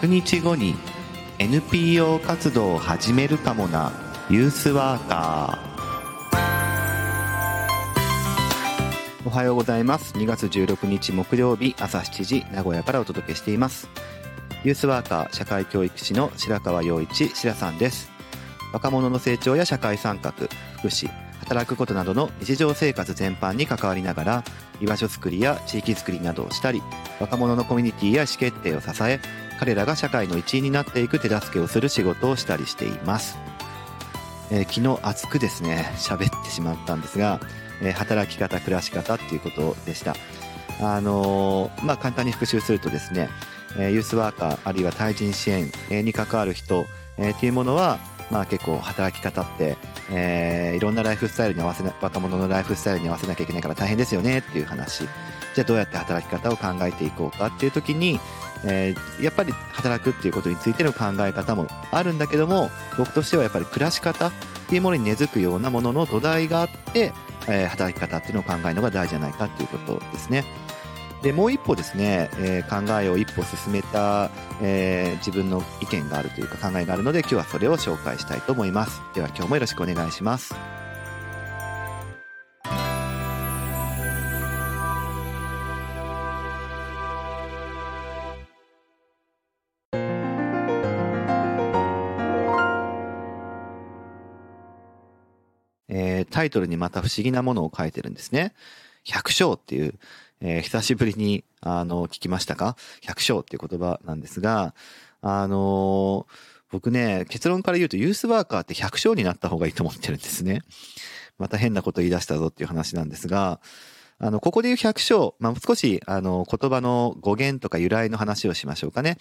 100日後に NPO 活動を始めるかもな。ユースワーカー。おはようございます。2月16日木曜日朝7時名古屋からお届けしています。ユースワーカー社会教育士の白川陽一白さんです。若者の成長や社会参画福祉働くことなどの日常生活全般に関わりながら居場所づくりや地域づくりなどをしたり若者のコミュニティや意思決定を支え彼らが社会の一員になっていく手助けをする仕事をしたりしています、えー、昨日熱くですね喋ってしまったんですが、えー、働き方暮らし方っていうことでしたあのー、まあ簡単に復習するとですねえユースワーカーあるいは対人支援に関わる人えっていうものはまあ結構働き方って、えー、いろんなライフスタイルに合わせな、若者のライフスタイルに合わせなきゃいけないから大変ですよねっていう話。じゃあどうやって働き方を考えていこうかっていう時に、えー、やっぱり働くっていうことについての考え方もあるんだけども、僕としてはやっぱり暮らし方っていうものに根付くようなものの土台があって、えー、働き方っていうのを考えるのが大事じゃないかっていうことですね。でもう一歩ですね、えー、考えを一歩進めた、えー、自分の意見があるというか考えがあるので今日はそれを紹介したいと思いますでは今日もよろしくお願いしますタイトルにまた不思議なものを書いてるんですね。百姓っていう、えー、久しぶりに、あの、聞きましたか？百姓っていう言葉なんですが、あのー、僕ね、結論から言うとユースワーカーって百姓になった方がいいと思ってるんですね。また変なこと言い出したぞっていう話なんですが、あの、ここで言う百姓、まあ、少し、あの、言葉の語源とか由来の話をしましょうかね。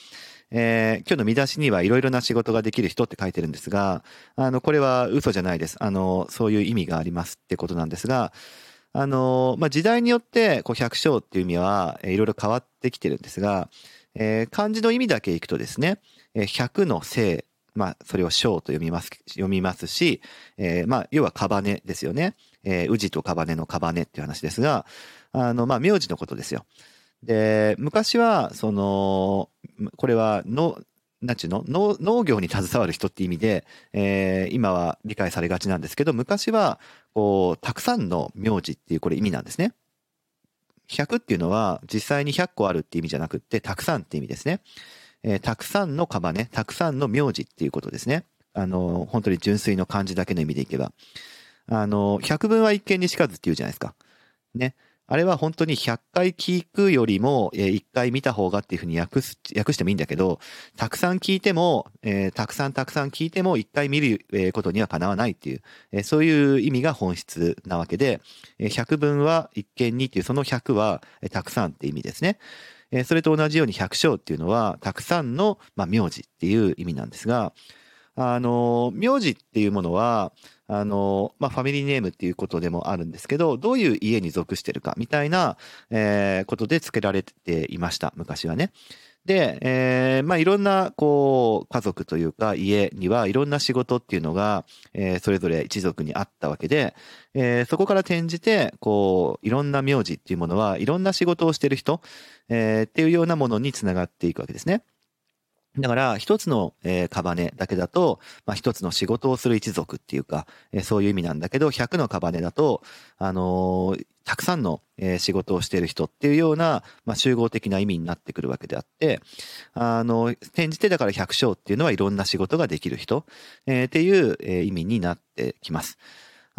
えー、今日の見出しにはいろいろな仕事ができる人って書いてるんですが、あの、これは嘘じゃないです。あの、そういう意味がありますってことなんですが、あのまあ、時代によってこう百姓っていう意味は、いろいろ変わってきてるんですが、えー、漢字の意味だけいくとですね、え、百の姓、まあ、それを章と読みます、読みますし、えー、まあ、要はカバネですよね。えー、宇治とカバネのカバネっていう話ですが、あの、まあ、名字のことですよ。で、昔は、その、これはの、なんちゅうの？農農業に携わる人って意味で、えー、今は理解されがちなんですけど、昔は、こう、たくさんの名字っていうこれ意味なんですね。100っていうのは実際に100個あるって意味じゃなくって、たくさんって意味ですね。えー、たくさんのカバね、たくさんの名字っていうことですね。あの、本当に純粋の漢字だけの意味でいけば。あの、百分は一見にしかずって言うじゃないですか。ね。あれは本当に100回聞くよりも、え、1回見た方がっていうふうに訳す、訳してもいいんだけど、たくさん聞いても、えー、たくさんたくさん聞いても1回見る、ことにはかなわないっていう、えー、そういう意味が本質なわけで、えー、100分は一見にっていうその100は、え、たくさんって意味ですね。え、それと同じように百姓っていうのは、たくさんの、まあ、名字っていう意味なんですが、あの、名字っていうものは、あの、まあ、ファミリーネームっていうことでもあるんですけど、どういう家に属してるかみたいな、えー、ことで付けられていました、昔はね。で、えー、まあ、いろんな、こう、家族というか、家にはいろんな仕事っていうのが、えー、それぞれ一族にあったわけで、えー、そこから転じて、こう、いろんな名字っていうものは、いろんな仕事をしてる人、えー、っていうようなものにつながっていくわけですね。だから、一つの、えー、カバネだけだと、まあ、一つの仕事をする一族っていうか、えー、そういう意味なんだけど、100のカバネだと、あのー、たくさんの、えー、仕事をしている人っていうような、まあ、集合的な意味になってくるわけであって、あの、転じてだから百姓っていうのはいろんな仕事ができる人、えー、っていう、えー、意味になってきます。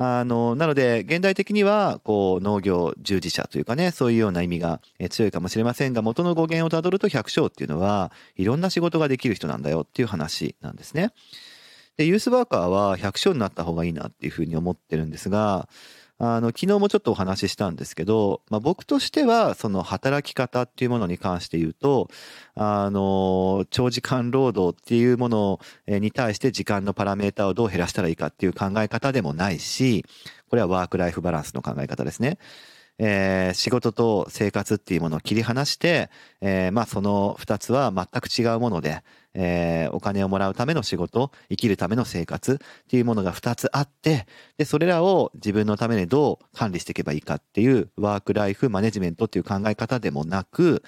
あの、なので、現代的には、こう、農業従事者というかね、そういうような意味が強いかもしれませんが、元の語源をたどると百姓っていうのは、いろんな仕事ができる人なんだよっていう話なんですね。で、ユースワーカーは百姓になった方がいいなっていうふうに思ってるんですが、あの、昨日もちょっとお話ししたんですけど、まあ、僕としては、その働き方っていうものに関して言うと、あの、長時間労働っていうものに対して時間のパラメータをどう減らしたらいいかっていう考え方でもないし、これはワークライフバランスの考え方ですね。えー、仕事と生活っていうものを切り離して、えー、まあその二つは全く違うもので、えー、お金をもらうための仕事、生きるための生活っていうものが二つあって、で、それらを自分のためにどう管理していけばいいかっていうワークライフマネジメントっていう考え方でもなく、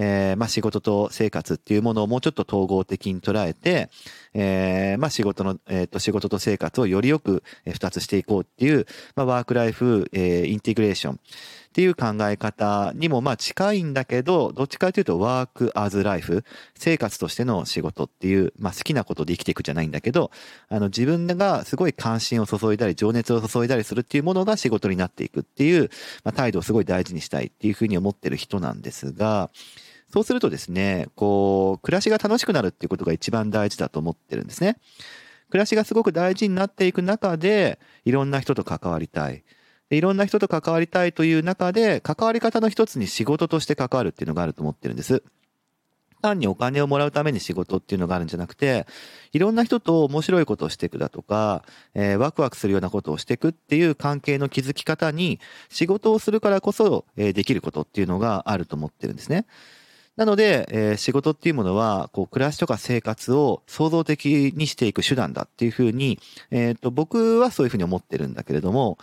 えー、まあ仕事と生活っていうものをもうちょっと統合的に捉えて、えー、まあ仕事の、えっ、ー、と仕事と生活をよりよく二つしていこうっていう、まあワークライフ、えー、インテグレーション。っていう考え方にもまあ近いんだけど、どっちかというとワークアズライフ、生活としての仕事っていう、まあ好きなことで生きていくじゃないんだけど、あの自分がすごい関心を注いだり、情熱を注いだりするっていうものが仕事になっていくっていう、まあ態度をすごい大事にしたいっていうふうに思ってる人なんですが、そうするとですね、こう、暮らしが楽しくなるっていうことが一番大事だと思ってるんですね。暮らしがすごく大事になっていく中で、いろんな人と関わりたい。いろんな人と関わりたいという中で、関わり方の一つに仕事として関わるっていうのがあると思ってるんです。単にお金をもらうために仕事っていうのがあるんじゃなくて、いろんな人と面白いことをしていくだとか、えー、ワクワクするようなことをしていくっていう関係の築き方に、仕事をするからこそ、えー、できることっていうのがあると思ってるんですね。なので、えー、仕事っていうものは、こう、暮らしとか生活を創造的にしていく手段だっていうふうに、えっ、と、僕はそういうふうに思ってるんだけれども、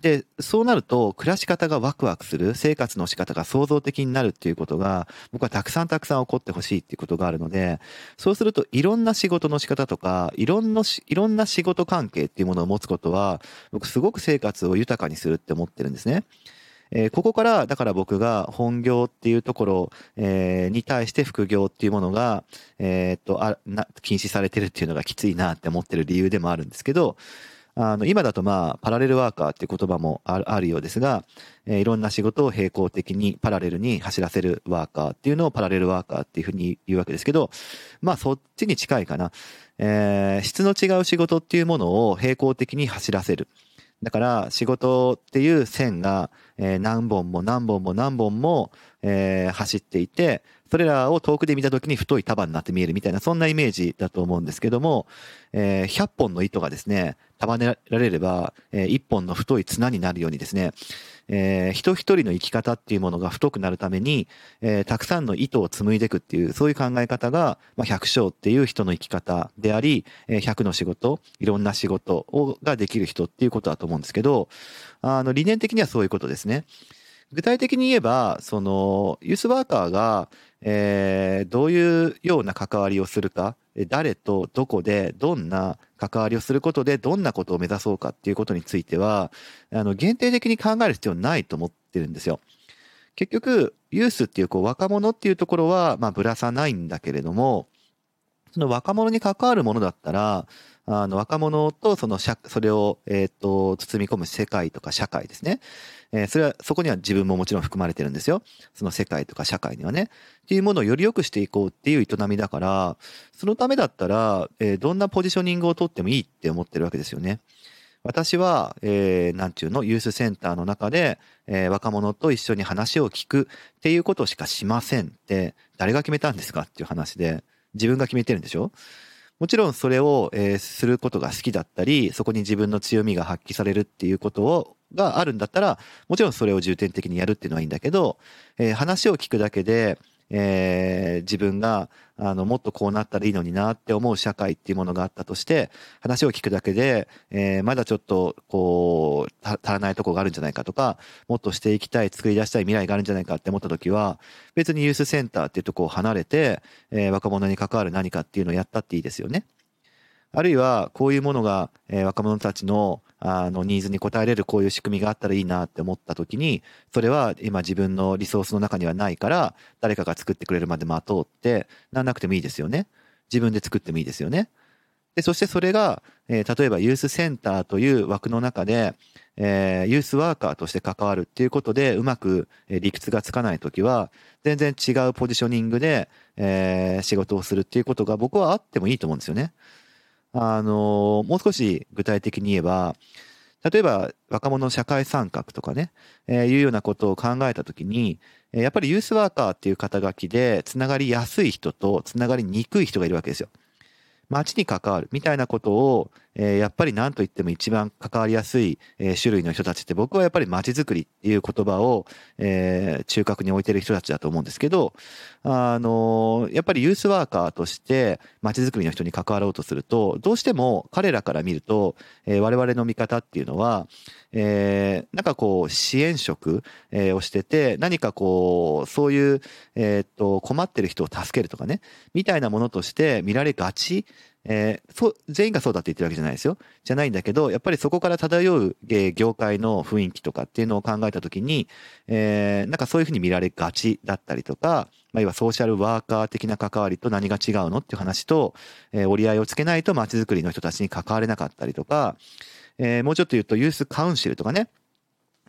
で、そうなると、暮らし方がワクワクする、生活の仕方が創造的になるっていうことが、僕はたくさんたくさん起こってほしいっていうことがあるので、そうすると、いろんな仕事の仕方とか、いろんな、いろんな仕事関係っていうものを持つことは、僕すごく生活を豊かにするって思ってるんですね。えー、ここから、だから僕が本業っていうところ、えー、に対して副業っていうものが、えー、っと、あ、な、禁止されてるっていうのがきついなって思ってる理由でもあるんですけど、あの、今だとまあ、パラレルワーカーっていう言葉もあるようですが、えー、いろんな仕事を並行的にパラレルに走らせるワーカーっていうのをパラレルワーカーっていうふうに言うわけですけど、まあそっちに近いかな。えー、質の違う仕事っていうものを並行的に走らせる。だから仕事っていう線が、えー、何本も何本も何本も、えー、走っていて、それらを遠くで見た時に太い束になって見えるみたいな、そんなイメージだと思うんですけども、えー、100本の糸がですね、束ねられれば、えー、1本の太い綱になるようにですね、えー、人一人の生き方っていうものが太くなるために、えー、たくさんの糸を紡いでいくっていう、そういう考え方が、まあ、百姓っていう人の生き方であり、えー、百の仕事、いろんな仕事を、ができる人っていうことだと思うんですけど、あの、理念的にはそういうことですね。具体的に言えば、その、ユースワーカーが、えー、どういうような関わりをするか、誰とどこでどんな関わりをすることでどんなことを目指そうかっていうことについては、あの、限定的に考える必要ないと思ってるんですよ。結局、ユースっていうこう若者っていうところは、まあぶらさないんだけれども、その若者に関わるものだったら、あの若者とその、それを、えっ、ー、と、包み込む世界とか社会ですね。えー、それは、そこには自分ももちろん含まれてるんですよ。その世界とか社会にはね。っていうものをより良くしていこうっていう営みだから、そのためだったら、えー、どんなポジショニングをとってもいいって思ってるわけですよね。私は、えー、なんちゅうの、ユースセンターの中で、えー、若者と一緒に話を聞くっていうことしかしませんって、誰が決めたんですかっていう話で、自分が決めてるんでしょ？もちろんそれを、えー、することが好きだったり、そこに自分の強みが発揮されるっていうことを、があるんだったら、もちろんそれを重点的にやるっていうのはいいんだけど、えー、話を聞くだけで、えー、自分が、あの、もっとこうなったらいいのになって思う社会っていうものがあったとして、話を聞くだけで、えー、まだちょっと、こう、足らないとこがあるんじゃないかとか、もっとしていきたい、作り出したい未来があるんじゃないかって思った時は、別にユースセンターっていうとこを離れて、えー、若者に関わる何かっていうのをやったっていいですよね。あるいは、こういうものが、えー、若者たちの、あの、ニーズに応えれるこういう仕組みがあったらいいなって思った時に、それは今自分のリソースの中にはないから、誰かが作ってくれるまで待とうってなんなくてもいいですよね。自分で作ってもいいですよね。で、そしてそれが、えー、例えばユースセンターという枠の中で、えー、ユースワーカーとして関わるっていうことでうまく理屈がつかないときは、全然違うポジショニングで、えー、仕事をするっていうことが僕はあってもいいと思うんですよね。あの、もう少し具体的に言えば、例えば若者の社会参画とかね、えー、いうようなことを考えたときに、やっぱりユースワーカーっていう肩書きで、つながりやすい人とつながりにくい人がいるわけですよ。街に関わるみたいなことを、え、やっぱり何と言っても一番関わりやすい、え、種類の人たちって僕はやっぱり街づくりっていう言葉を、え、中核に置いてる人たちだと思うんですけど、あの、やっぱりユースワーカーとして街づくりの人に関わろうとすると、どうしても彼らから見ると、え、我々の見方っていうのは、え、なんかこう支援職、え、をしてて、何かこう、そういう、え、っと、困ってる人を助けるとかね、みたいなものとして見られがちえー、そう、全員がそうだって言ってるわけじゃないですよ。じゃないんだけど、やっぱりそこから漂う、えー、業界の雰囲気とかっていうのを考えたときに、えー、なんかそういうふうに見られがちだったりとか、まあ、要はソーシャルワーカー的な関わりと何が違うのっていう話と、えー、折り合いをつけないと街づくりの人たちに関われなかったりとか、えー、もうちょっと言うとユースカウンシルとかね、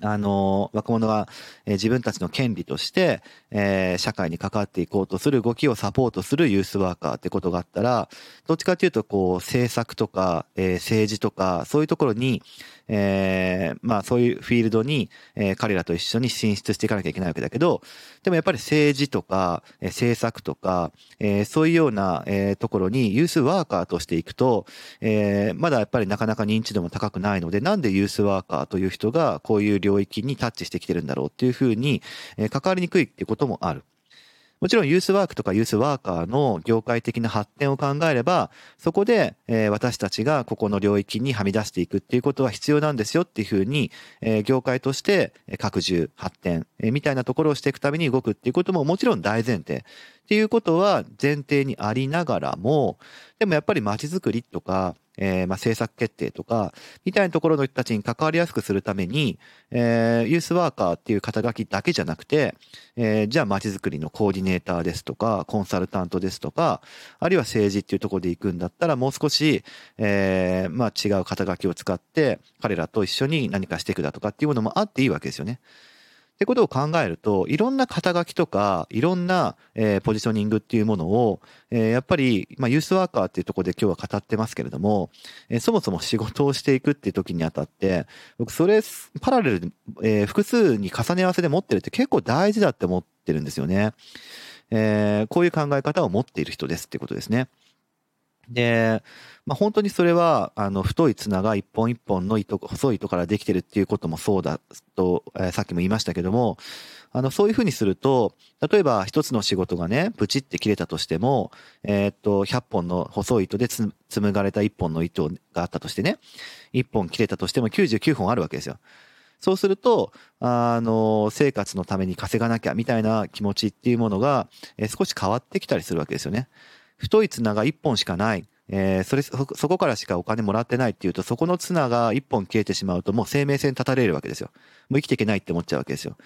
あの、若者が、えー、自分たちの権利として、えー、社会に関わっていこうとする動きをサポートするユースワーカーってことがあったら、どっちかというと、こう、政策とか、えー、政治とか、そういうところに、えー、まあそういうフィールドに、えー、彼らと一緒に進出していかなきゃいけないわけだけど、でもやっぱり政治とか、えー、政策とか、えー、そういうような、えー、ところにユースワーカーとしていくと、えー、まだやっぱりなかなか認知度も高くないので、なんでユースワーカーという人がこういう領域にタッチしてきてるんだろうっていうふうに、え、関わりにくいっていうこともある。もちろんユースワークとかユースワーカーの業界的な発展を考えれば、そこで、え私たちがここの領域にはみ出していくっていうことは必要なんですよっていうふうに、え業界として拡充、発展、えみたいなところをしていくために動くっていうことももちろん大前提。っていうことは前提にありながらも、でもやっぱり街づくりとか、えー、まあ、政策決定とか、みたいなところの人たちに関わりやすくするために、えー、ユースワーカーっていう肩書きだけじゃなくて、えー、じゃあ街づくりのコーディネーターですとか、コンサルタントですとか、あるいは政治っていうところで行くんだったら、もう少し、えー、まあ、違う肩書きを使って、彼らと一緒に何かしていくだとかっていうものもあっていいわけですよね。ってことを考えると、いろんな肩書きとか、いろんな、えー、ポジショニングっていうものを、えー、やっぱり、まあ、ユースワーカーっていうところで今日は語ってますけれども、えー、そもそも仕事をしていくっていう時にあたって、僕それ、パラレル、えー、複数に重ね合わせで持ってるって結構大事だって思ってるんですよね。えー、こういう考え方を持っている人ですってことですね。で、まあ、本当にそれは、あの、太い綱が一本一本の糸、細い糸からできてるっていうこともそうだと、えー、さっきも言いましたけども、あの、そういうふうにすると、例えば一つの仕事がね、プチって切れたとしても、えー、っと、100本の細い糸で紡がれた1本の糸があったとしてね、1本切れたとしても99本あるわけですよ。そうすると、あの、生活のために稼がなきゃみたいな気持ちっていうものが、えー、少し変わってきたりするわけですよね。太い綱が1本しかない。えー、それそ、そこからしかお金もらってないっていうと、そこの綱が1本消えてしまうと、もう生命線立たれるわけですよ。もう生きていけないって思っちゃうわけですよ。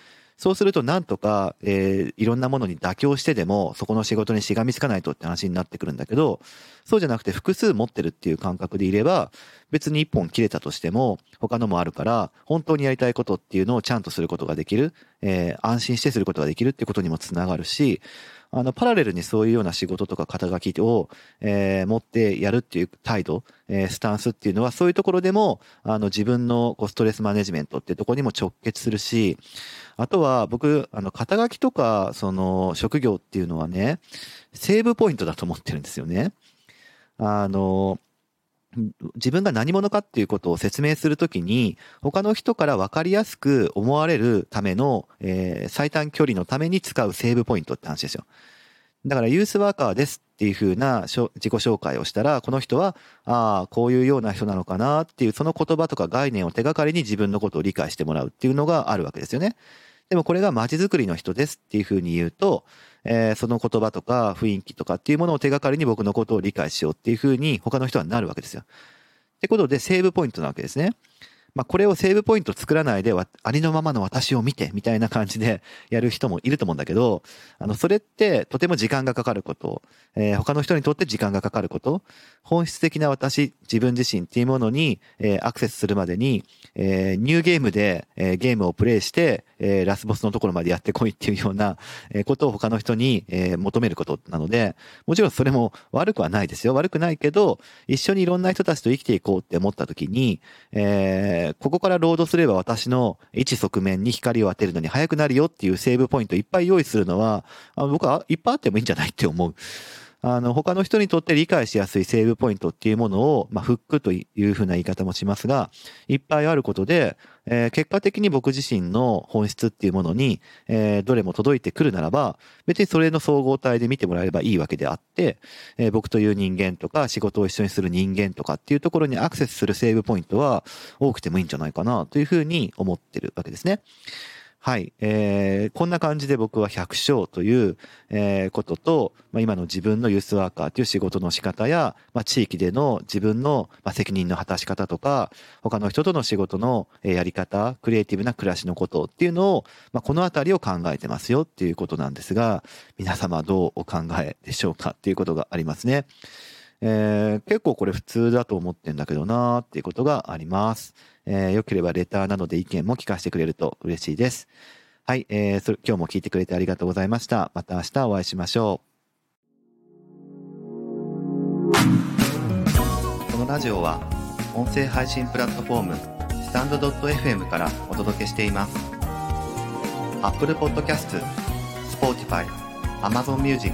そうすると、なんとか、えー、いろんなものに妥協してでも、そこの仕事にしがみつかないとって話になってくるんだけど、そうじゃなくて複数持ってるっていう感覚でいれば、別に1本切れたとしても、他のもあるから、本当にやりたいことっていうのをちゃんとすることができる、えー、安心してすることができるってことにもつながるし、あの、パラレルにそういうような仕事とか肩書きを、えー、持ってやるっていう態度、えー、スタンスっていうのは、そういうところでも、あの、自分のこうストレスマネジメントっていうところにも直結するし、あとは僕、あの、肩書きとか、その、職業っていうのはね、セーブポイントだと思ってるんですよね。あの、自分が何者かっていうことを説明するときに、他の人から分かりやすく思われるための、えー、最短距離のために使うセーブポイントって話ですよ。だからユースワーカーですっていう風な自己紹介をしたら、この人は、ああ、こういうような人なのかなっていう、その言葉とか概念を手がかりに自分のことを理解してもらうっていうのがあるわけですよね。でもこれが街づくりの人ですっていう風に言うと、えー、その言葉とか雰囲気とかっていうものを手がかりに僕のことを理解しようっていうふうに他の人はなるわけですよ。ってことでセーブポイントなわけですね。まあ、これをセーブポイント作らないで、ありのままの私を見て、みたいな感じで やる人もいると思うんだけど、あの、それってとても時間がかかること、えー、他の人にとって時間がかかること、本質的な私、自分自身っていうものに、えー、アクセスするまでに、えー、ニューゲームで、えー、ゲームをプレイして、えー、ラスボスのところまでやってこいっていうような、えー、ことを他の人に、えー、求めることなので、もちろんそれも悪くはないですよ。悪くないけど、一緒にいろんな人たちと生きていこうって思った時に、えー、ここからロードすれば私の一側面に光を当てるのに早くなるよっていうセーブポイントいっぱい用意するのは、あ僕はいっぱいあってもいいんじゃないって思う。あの、他の人にとって理解しやすいセーブポイントっていうものを、まあ、フックというふうな言い方もしますが、いっぱいあることで、えー、結果的に僕自身の本質っていうものに、えー、どれも届いてくるならば、別にそれの総合体で見てもらえればいいわけであって、えー、僕という人間とか仕事を一緒にする人間とかっていうところにアクセスするセーブポイントは多くてもいいんじゃないかなというふうに思ってるわけですね。はい。えー、こんな感じで僕は百姓という、えー、ことと、まあ、今の自分のユースワーカーという仕事の仕方や、まあ、地域での自分の、まあ、責任の果たし方とか、他の人との仕事の、やり方、クリエイティブな暮らしのことっていうのを、まあ、このあたりを考えてますよっていうことなんですが、皆様どうお考えでしょうかっていうことがありますね。えー、結構これ普通だと思ってんだけどなーっていうことがあります。えー、よければレターなどで意見も聞かせてくれると嬉しいです。はい、えー、それ今日も聞いてくれてありがとうございました。また明日お会いしましょう。このラジオは音声配信プラットフォームスタンドドット .fm からお届けしています。Apple Podcast、Spotify、Amazon Music、